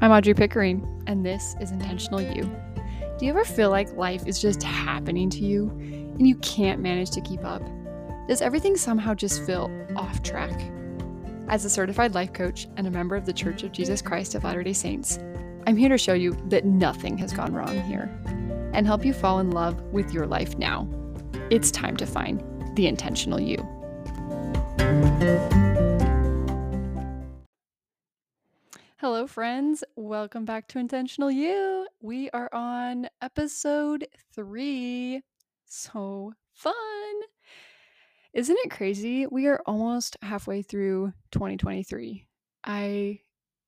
I'm Audrey Pickering, and this is Intentional You. Do you ever feel like life is just happening to you and you can't manage to keep up? Does everything somehow just feel off track? As a certified life coach and a member of the Church of Jesus Christ of Latter day Saints, I'm here to show you that nothing has gone wrong here and help you fall in love with your life now. It's time to find the intentional you. Hello, friends. Welcome back to Intentional You. We are on episode three. So fun. Isn't it crazy? We are almost halfway through 2023. I.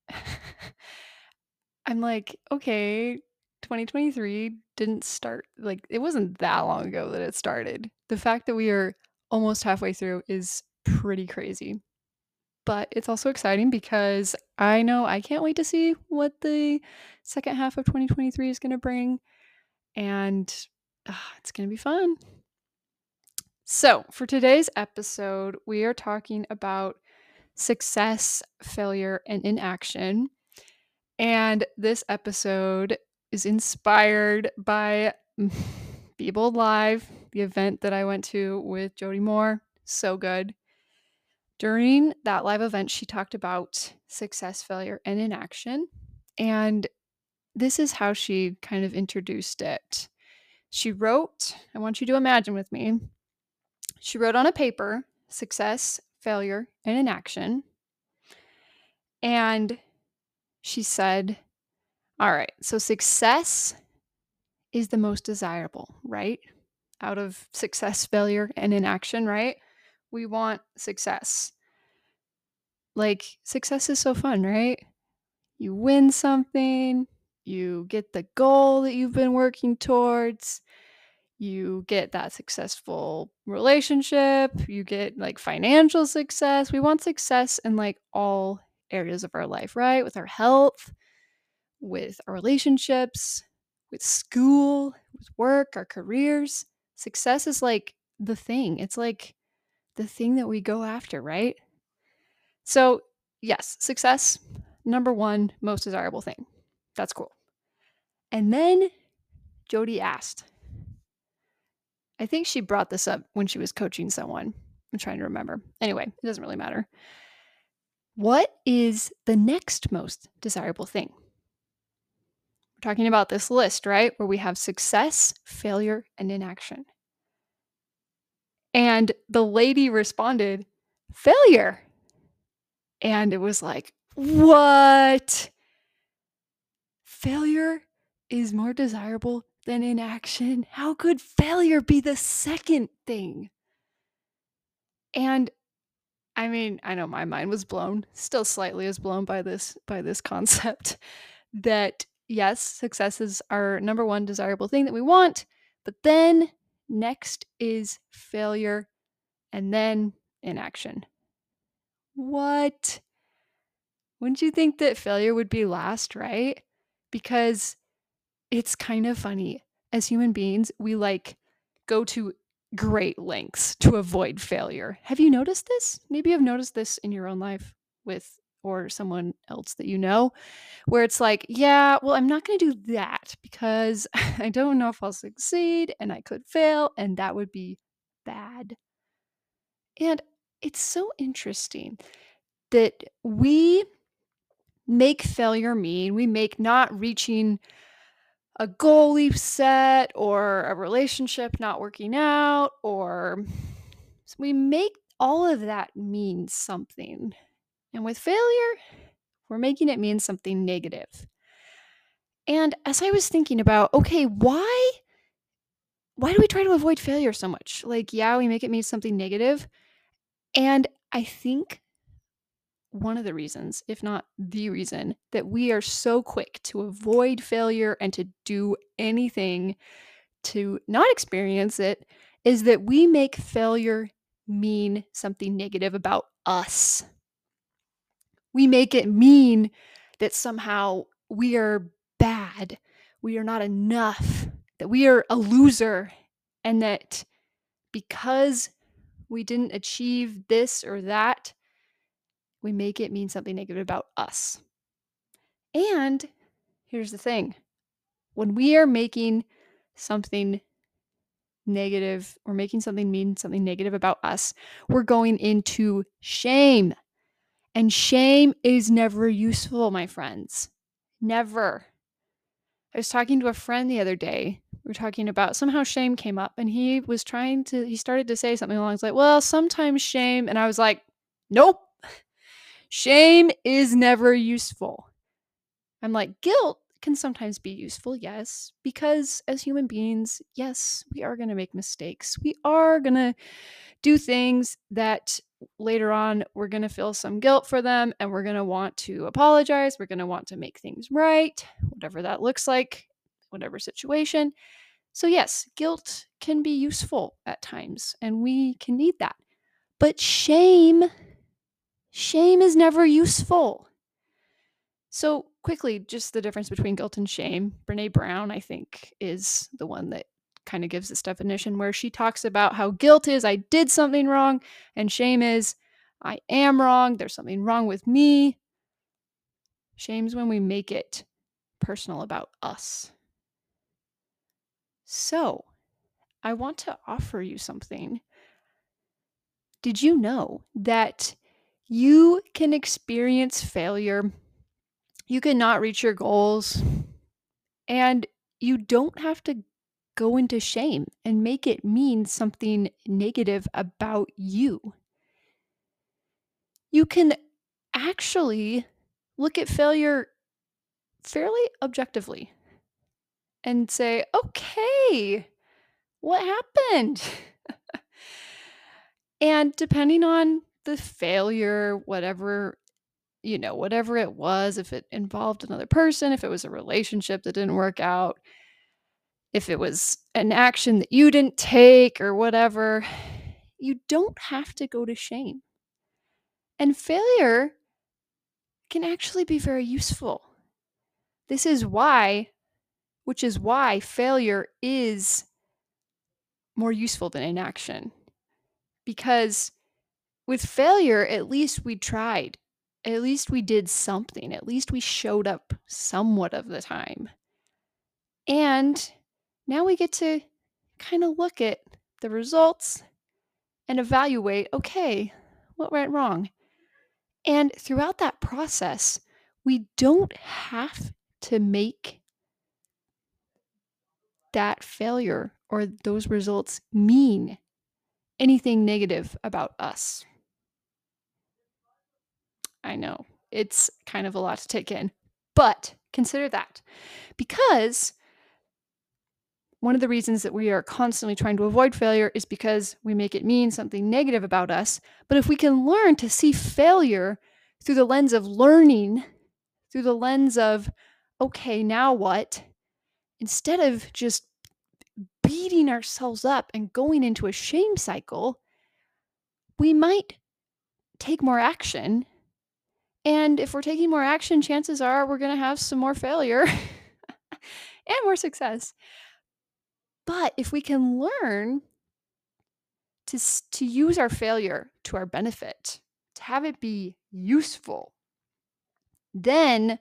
I'm like, okay, 2023 didn't start like it wasn't that long ago that it started. The fact that we are almost halfway through is pretty crazy. But it's also exciting because I know I can't wait to see what the second half of 2023 is going to bring. And uh, it's going to be fun. So, for today's episode, we are talking about success, failure, and inaction. And this episode is inspired by Be Bold Live, the event that I went to with Jody Moore. So good. During that live event, she talked about success, failure, and inaction. And this is how she kind of introduced it. She wrote, I want you to imagine with me, she wrote on a paper success, failure, and inaction. And she said, All right, so success is the most desirable, right? Out of success, failure, and inaction, right? We want success. Like, success is so fun, right? You win something, you get the goal that you've been working towards, you get that successful relationship, you get like financial success. We want success in like all areas of our life, right? With our health, with our relationships, with school, with work, our careers. Success is like the thing. It's like the thing that we go after, right? So, yes, success, number one most desirable thing. That's cool. And then Jody asked, I think she brought this up when she was coaching someone. I'm trying to remember. Anyway, it doesn't really matter. What is the next most desirable thing? We're talking about this list, right? Where we have success, failure, and inaction. And the lady responded, failure. And it was like, what? Failure is more desirable than inaction. How could failure be the second thing? And I mean, I know my mind was blown, still slightly is blown by this by this concept that yes, success is our number one desirable thing that we want, but then Next is failure and then inaction. What? Wouldn't you think that failure would be last, right? Because it's kind of funny. As human beings, we like go to great lengths to avoid failure. Have you noticed this? Maybe you've noticed this in your own life with or someone else that you know, where it's like, yeah, well, I'm not going to do that because I don't know if I'll succeed and I could fail, and that would be bad. And it's so interesting that we make failure mean we make not reaching a goal we've set or a relationship not working out or we make all of that mean something and with failure, we're making it mean something negative. And as I was thinking about, okay, why why do we try to avoid failure so much? Like, yeah, we make it mean something negative. And I think one of the reasons, if not the reason, that we are so quick to avoid failure and to do anything to not experience it is that we make failure mean something negative about us we make it mean that somehow we are bad, we are not enough, that we are a loser, and that because we didn't achieve this or that, we make it mean something negative about us. And here's the thing when we are making something negative or making something mean something negative about us, we're going into shame. And shame is never useful, my friends. Never. I was talking to a friend the other day. We were talking about somehow shame came up and he was trying to he started to say something along like, "Well, sometimes shame." And I was like, "Nope. Shame is never useful." I'm like, "Guilt can sometimes be useful, yes, because as human beings, yes, we are going to make mistakes. We are going to do things that later on we're going to feel some guilt for them and we're going to want to apologize. We're going to want to make things right, whatever that looks like, whatever situation. So, yes, guilt can be useful at times and we can need that. But shame, shame is never useful. So, quickly, just the difference between guilt and shame. Brene Brown, I think, is the one that kind of gives this definition where she talks about how guilt is I did something wrong, and shame is I am wrong, there's something wrong with me. Shame's when we make it personal about us. So, I want to offer you something. Did you know that you can experience failure you cannot reach your goals and you don't have to go into shame and make it mean something negative about you. You can actually look at failure fairly objectively and say, okay, what happened? and depending on the failure, whatever you know, whatever it was, if it involved another person, if it was a relationship that didn't work out, if it was an action that you didn't take or whatever, you don't have to go to shame. And failure can actually be very useful. This is why, which is why failure is more useful than inaction. Because with failure, at least we tried at least we did something. At least we showed up somewhat of the time. And now we get to kind of look at the results and evaluate okay, what went wrong? And throughout that process, we don't have to make that failure or those results mean anything negative about us. I know it's kind of a lot to take in, but consider that because one of the reasons that we are constantly trying to avoid failure is because we make it mean something negative about us. But if we can learn to see failure through the lens of learning, through the lens of, okay, now what? Instead of just beating ourselves up and going into a shame cycle, we might take more action and if we're taking more action, chances are we're going to have some more failure and more success. But if we can learn to, to use our failure to our benefit, to have it be useful, then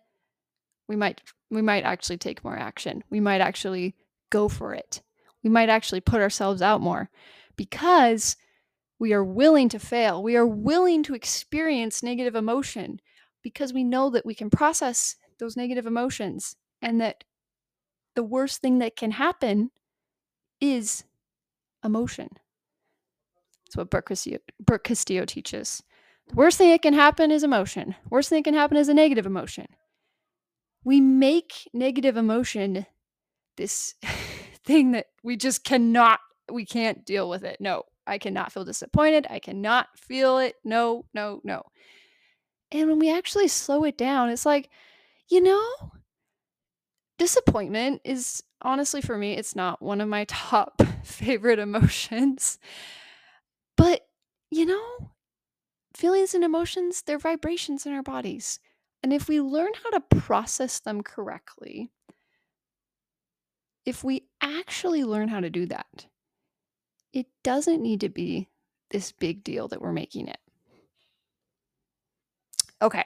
we might we might actually take more action. We might actually go for it. We might actually put ourselves out more because we are willing to fail. We are willing to experience negative emotion because we know that we can process those negative emotions and that the worst thing that can happen is emotion. That's what Brooke Castillo, Castillo teaches. The worst thing that can happen is emotion. Worst thing that can happen is a negative emotion. We make negative emotion this thing that we just cannot, we can't deal with it. No, I cannot feel disappointed. I cannot feel it. No, no, no. And when we actually slow it down, it's like, you know, disappointment is honestly for me, it's not one of my top favorite emotions. But, you know, feelings and emotions, they're vibrations in our bodies. And if we learn how to process them correctly, if we actually learn how to do that, it doesn't need to be this big deal that we're making it. Okay.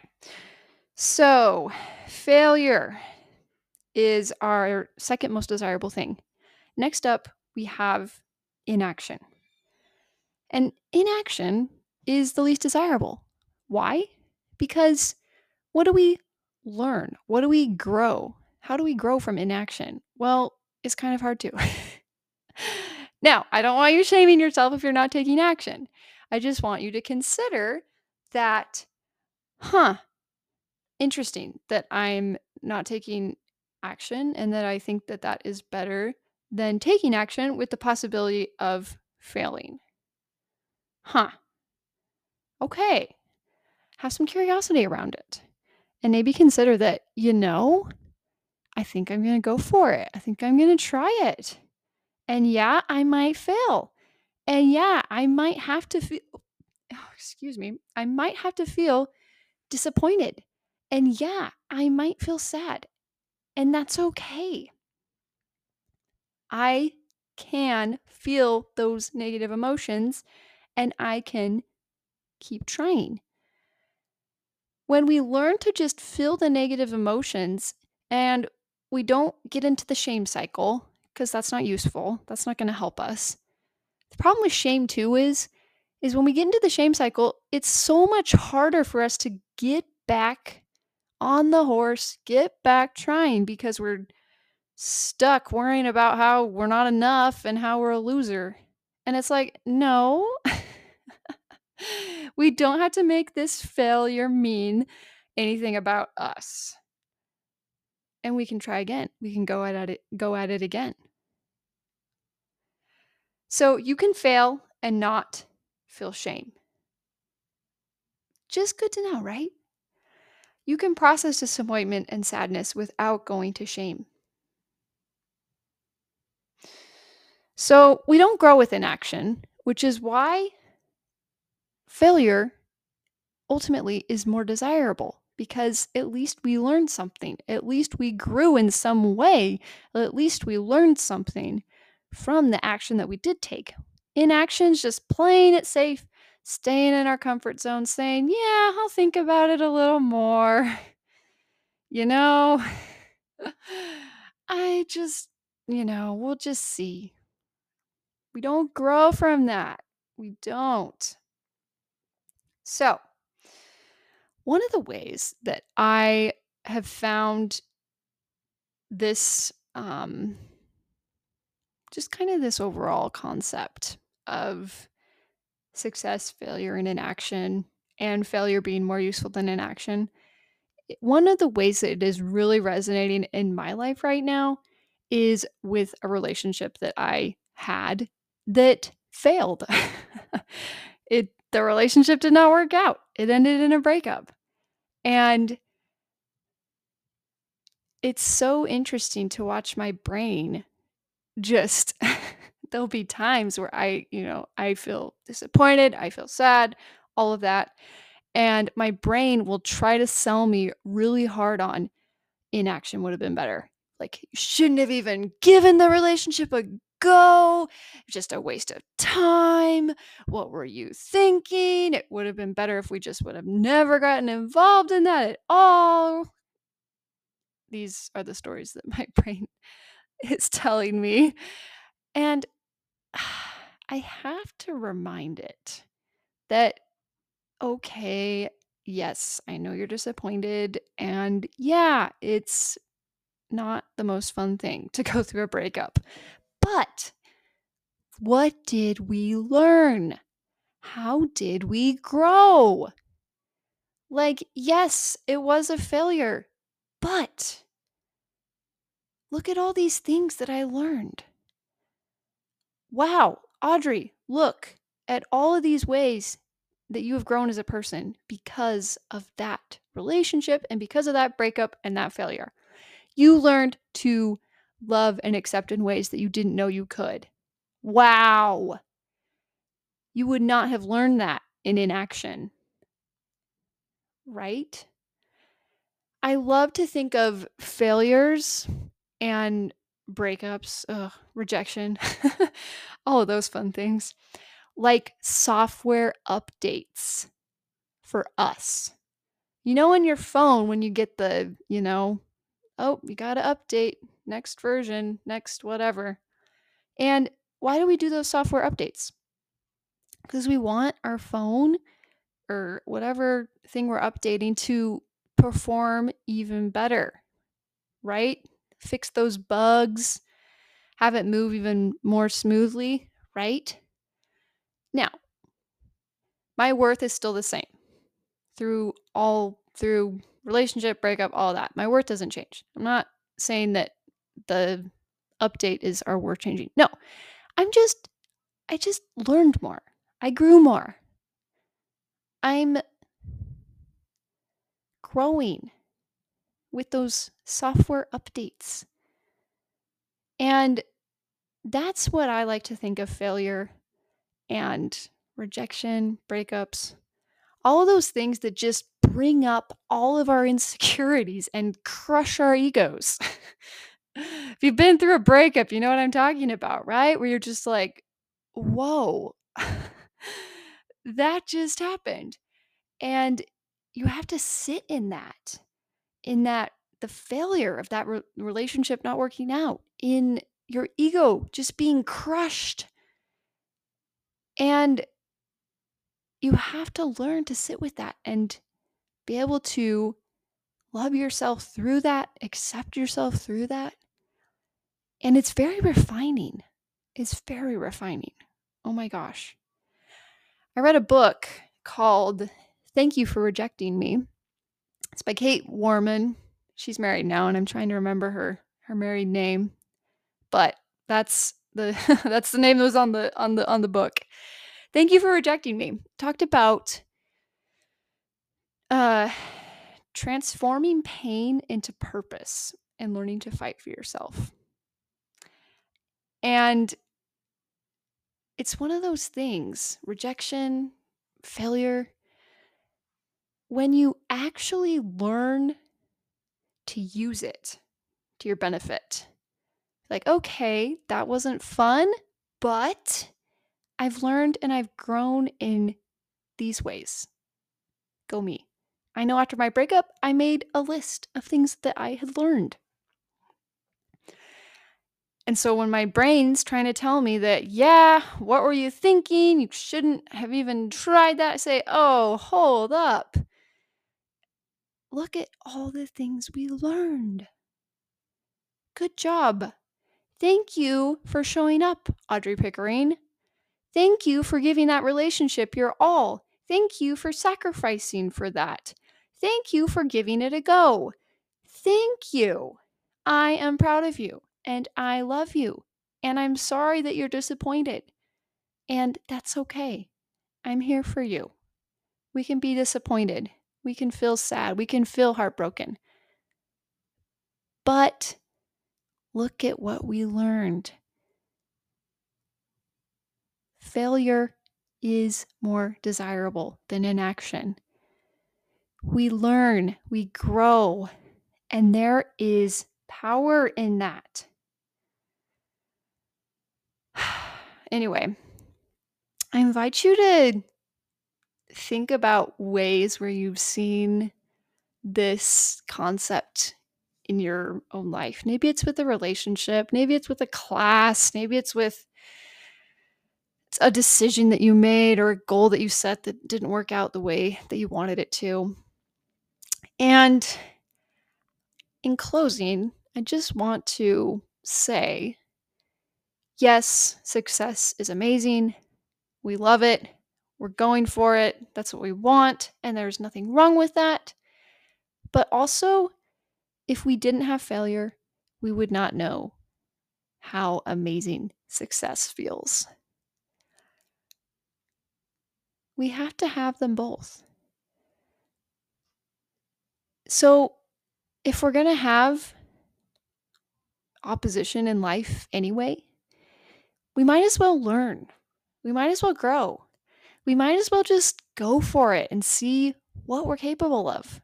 So, failure is our second most desirable thing. Next up, we have inaction. And inaction is the least desirable. Why? Because what do we learn? What do we grow? How do we grow from inaction? Well, it's kind of hard to. now, I don't want you shaming yourself if you're not taking action. I just want you to consider that, huh, interesting that I'm not taking action and that I think that that is better than taking action with the possibility of failing. Huh. Okay. Have some curiosity around it. And maybe consider that, you know, I think I'm going to go for it. I think I'm going to try it. And yeah, I might fail. And yeah, I might have to feel, oh, excuse me, I might have to feel disappointed. And yeah, I might feel sad. And that's okay. I can feel those negative emotions and I can keep trying. When we learn to just feel the negative emotions and we don't get into the shame cycle, because that's not useful, that's not going to help us. The problem with shame too is is when we get into the shame cycle, it's so much harder for us to get back on the horse, get back trying because we're stuck worrying about how we're not enough and how we're a loser. And it's like, no, we don't have to make this failure mean anything about us. And we can try again. We can go at it go at it again. So you can fail and not feel shame. Just good to know, right? You can process disappointment and sadness without going to shame. So we don't grow with inaction, which is why failure ultimately is more desirable because at least we learned something. At least we grew in some way. At least we learned something from the action that we did take. Inaction's just playing it safe, staying in our comfort zone, saying, Yeah, I'll think about it a little more. You know, I just, you know, we'll just see. We don't grow from that. We don't. So, one of the ways that I have found this, um, just kind of this overall concept of success, failure, and inaction, and failure being more useful than inaction. One of the ways that it is really resonating in my life right now is with a relationship that I had that failed. it the relationship did not work out. It ended in a breakup. And it's so interesting to watch my brain just there'll be times where I, you know, I feel disappointed, I feel sad, all of that. And my brain will try to sell me really hard on inaction would have been better. Like, you shouldn't have even given the relationship a go. Just a waste of time. What were you thinking? It would have been better if we just would have never gotten involved in that at all. These are the stories that my brain is telling me. And I have to remind it that, okay, yes, I know you're disappointed. And yeah, it's not the most fun thing to go through a breakup. But what did we learn? How did we grow? Like, yes, it was a failure, but look at all these things that I learned. Wow, Audrey, look at all of these ways that you have grown as a person because of that relationship and because of that breakup and that failure. You learned to love and accept in ways that you didn't know you could. Wow. You would not have learned that in inaction. Right? I love to think of failures and breakups, ugh, rejection, all of those fun things, like software updates for us. You know, on your phone, when you get the, you know, oh, you got to update, next version, next whatever. And why do we do those software updates? Because we want our phone or whatever thing we're updating to perform even better, right? Fix those bugs, have it move even more smoothly, right? Now, my worth is still the same through all through relationship breakup all that. My worth doesn't change. I'm not saying that the update is our worth changing. No i'm just i just learned more. I grew more. I'm growing with those software updates and that's what i like to think of failure and rejection breakups all of those things that just bring up all of our insecurities and crush our egos. if you've been through a breakup, you know what I'm talking about, right? Where you're just like, whoa, that just happened. And you have to sit in that, in that, the failure of that re- relationship not working out, in your ego just being crushed. And you have to learn to sit with that and be able to love yourself through that, accept yourself through that. And it's very refining. It's very refining. Oh my gosh. I read a book called Thank You for Rejecting Me. It's by Kate Warman. She's married now and I'm trying to remember her her married name. But that's the that's the name that was on the on the on the book. Thank you for rejecting me. Talked about uh, transforming pain into purpose and learning to fight for yourself. And it's one of those things rejection, failure. When you actually learn to use it to your benefit, like, okay, that wasn't fun, but I've learned and I've grown in these ways. Go me. I know after my breakup, I made a list of things that I had learned. And so when my brain's trying to tell me that, yeah, what were you thinking? You shouldn't have even tried that. I say, oh, hold up. Look at all the things we learned. Good job. Thank you for showing up, Audrey Pickering. Thank you for giving that relationship your all. Thank you for sacrificing for that. Thank you for giving it a go. Thank you. I am proud of you and I love you. And I'm sorry that you're disappointed. And that's okay. I'm here for you. We can be disappointed. We can feel sad. We can feel heartbroken. But look at what we learned. Failure is more desirable than inaction we learn, we grow, and there is power in that. anyway, I invite you to think about ways where you've seen this concept in your own life. Maybe it's with a relationship, maybe it's with a class, maybe it's with a decision that you made or a goal that you set that didn't work out the way that you wanted it to. And in closing, I just want to say yes, success is amazing. We love it. We're going for it. That's what we want. And there's nothing wrong with that. But also, if we didn't have failure, we would not know how amazing success feels. We have to have them both. So, if we're going to have opposition in life anyway, we might as well learn. We might as well grow. We might as well just go for it and see what we're capable of.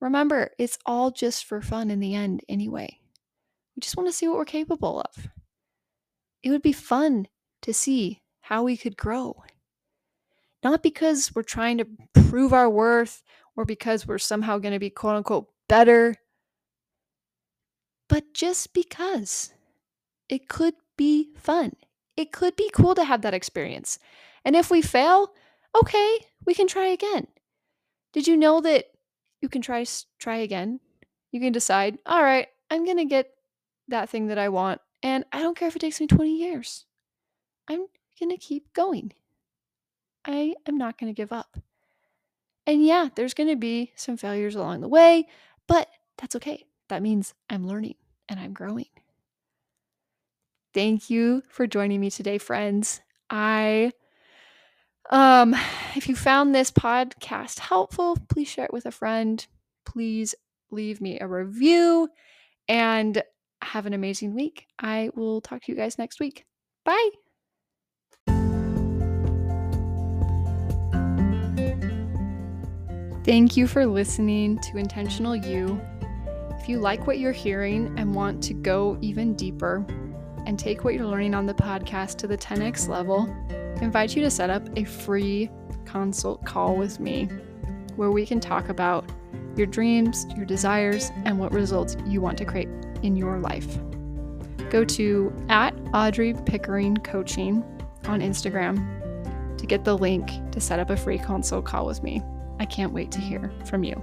Remember, it's all just for fun in the end anyway. We just want to see what we're capable of. It would be fun to see how we could grow. Not because we're trying to prove our worth or because we're somehow going to be quote unquote better, but just because it could be fun. It could be cool to have that experience. And if we fail, okay, we can try again. Did you know that you can try try again? You can decide, all right, I'm going to get that thing that I want and I don't care if it takes me 20 years. I'm going to keep going. I am not going to give up. And yeah, there's going to be some failures along the way, but that's okay. That means I'm learning and I'm growing. Thank you for joining me today, friends. I um if you found this podcast helpful, please share it with a friend. Please leave me a review and have an amazing week. I will talk to you guys next week. Bye. Thank you for listening to Intentional You. If you like what you're hearing and want to go even deeper and take what you're learning on the podcast to the 10x level, invite you to set up a free consult call with me where we can talk about your dreams, your desires, and what results you want to create in your life. Go to at Audrey Pickering Coaching on Instagram to get the link to set up a free consult call with me. I can't wait to hear from you.